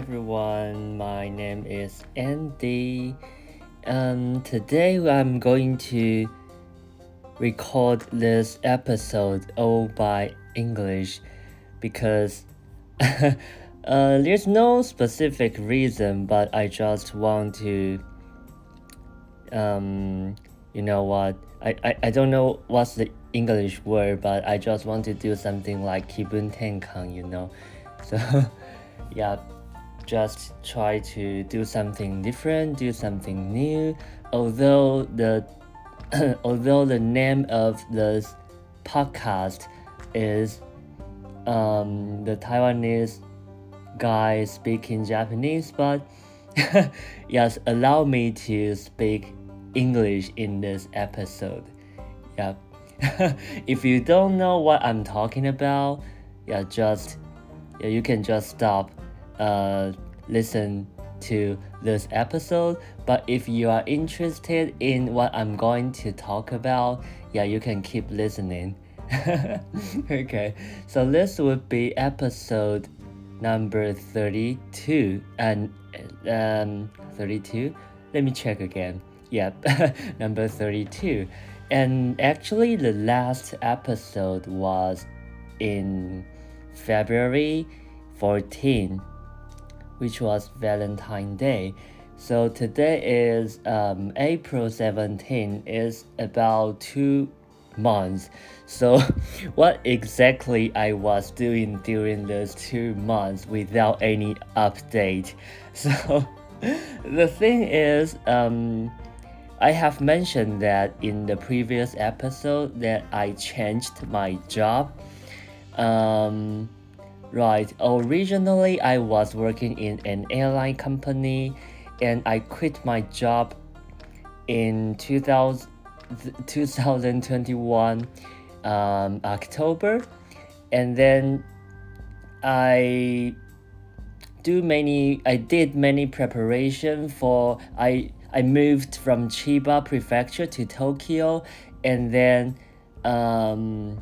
everyone, my name is Andy. Um, today I'm going to record this episode all by English because uh, there's no specific reason, but I just want to. Um, you know what? I, I, I don't know what's the English word, but I just want to do something like kibun tenkan, you know? So, yeah just try to do something different, do something new. Although the although the name of this podcast is um, the Taiwanese guy speaking Japanese, but yes, allow me to speak English in this episode. Yeah. if you don't know what I'm talking about, yeah, just yeah, you can just stop, uh, listen to this episode. But if you are interested in what I'm going to talk about, yeah, you can keep listening. okay, so this would be episode number 32 and um 32 let me check again yep number 32 and actually the last episode was in february 14 which was valentine day. So today is um, april 17 is about two months. So what exactly i was doing during those two months without any update? So the thing is um, i have mentioned that in the previous episode that i changed my job. Um, right originally i was working in an airline company and i quit my job in 2000 2021 um, October, and then I do many. I did many preparation for. I I moved from Chiba Prefecture to Tokyo, and then um,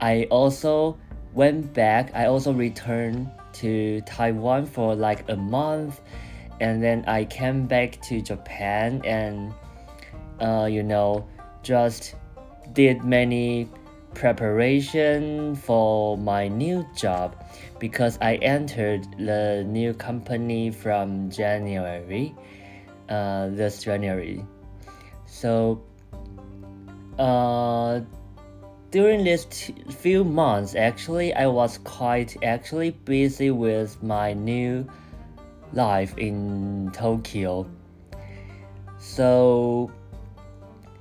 I also went back. I also returned to Taiwan for like a month, and then I came back to Japan and uh, you know, just did many preparation for my new job because I entered the new company from January, uh, this January. So, uh, during these few months, actually, I was quite actually busy with my new life in Tokyo. So,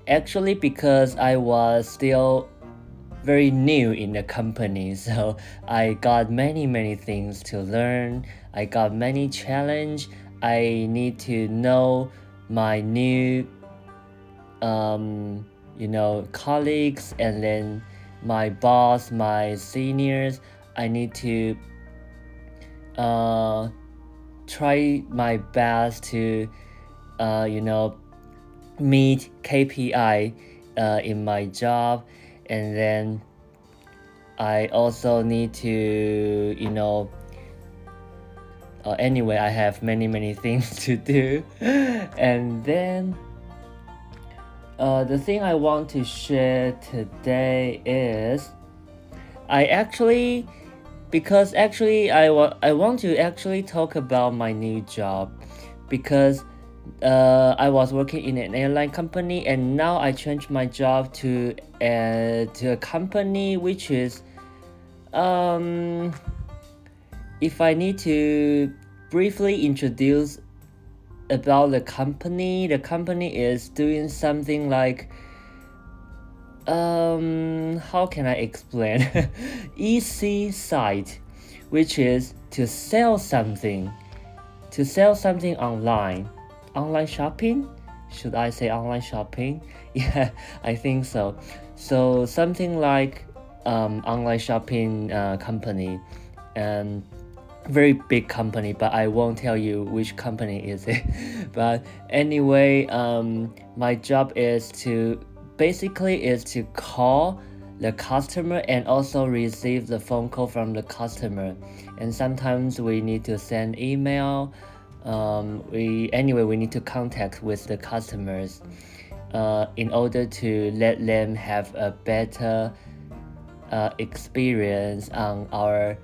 actually because I was still very new in the company so I got many many things to learn I got many challenge I need to know my new um, you know colleagues and then my boss my seniors I need to uh, try my best to uh, you know meet KPI uh, in my job, and then I also need to, you know, uh, anyway, I have many, many things to do. and then uh, the thing I want to share today is I actually, because actually, I, wa- I want to actually talk about my new job. Because uh, I was working in an airline company, and now I changed my job to a, to a company which is, um, if I need to briefly introduce about the company, the company is doing something like, um, how can I explain? EC site, which is to sell something, to sell something online. Online shopping? Should i say online shopping? Yeah i think so. So something like um, online shopping uh, company. And very big company but i won't tell you which company is it. But anyway um, my job is to basically is to call the customer and also receive the phone call from the customer. And sometimes we need to send email um, we anyway we need to contact with the customers uh, in order to let them have a better uh, experience on our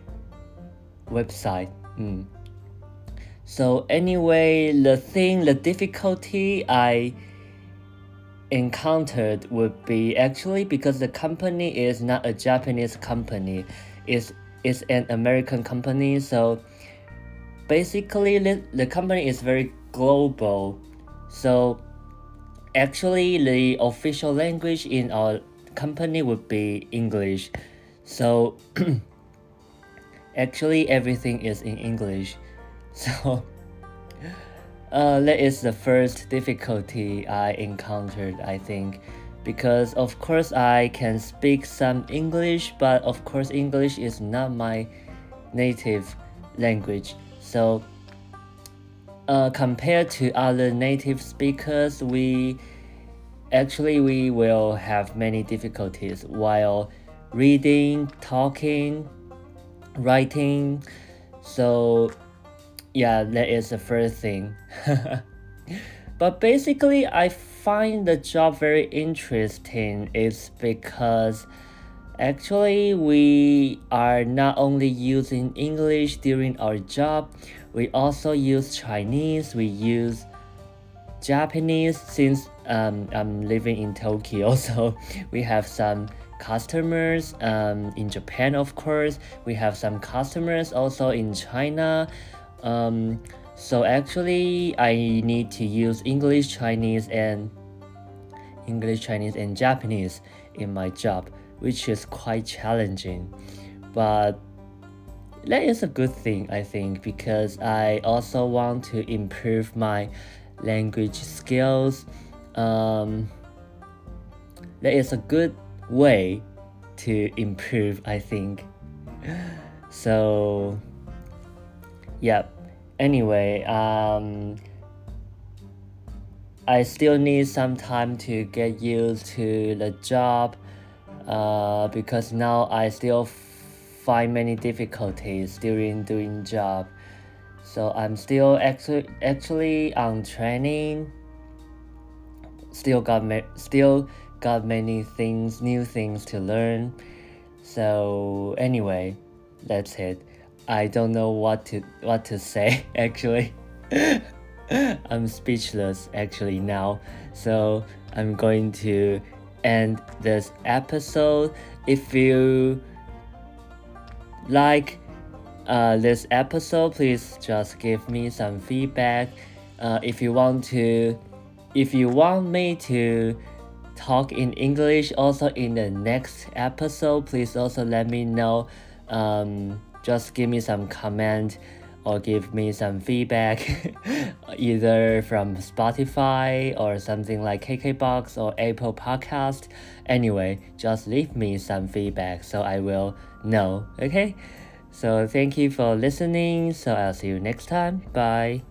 website mm. so anyway the thing the difficulty i encountered would be actually because the company is not a Japanese company, it's, it's an American company. So basically, the, the company is very global. So actually, the official language in our company would be English. So actually, everything is in English. So uh, that is the first difficulty I encountered, I think, because of course I can speak some English, but of course English is not my native language. So, uh, compared to other native speakers, we actually we will have many difficulties while reading, talking, writing. So yeah, that is the first thing. but basically, I find the job very interesting is because actually we are not only using English during our job, we also use Chinese, we use Japanese since um, I'm living in Tokyo, so we have some customers um, in Japan, of course. We have some customers also in China. Um, so actually, I need to use English, Chinese, and English, Chinese, and Japanese in my job, which is quite challenging. But that is a good thing, I think, because I also want to improve my language skills. Um, that is a good way to improve, I think. So Yep. Anyway, um, I still need some time to get used to the job uh, because now I still find many difficulties during doing job. So I'm still actually actually on training. Still got still got many things, new things to learn. So anyway, that's it. I don't know what to what to say actually. I'm speechless actually now. So I'm going to end this episode. If you like uh, this episode, please just give me some feedback. Uh, if you want to, if you want me to talk in English also in the next episode, please also let me know. Um, just give me some comment or give me some feedback either from Spotify or something like KKBox or Apple Podcast. Anyway, just leave me some feedback so I will know, okay? So thank you for listening. So I'll see you next time. Bye.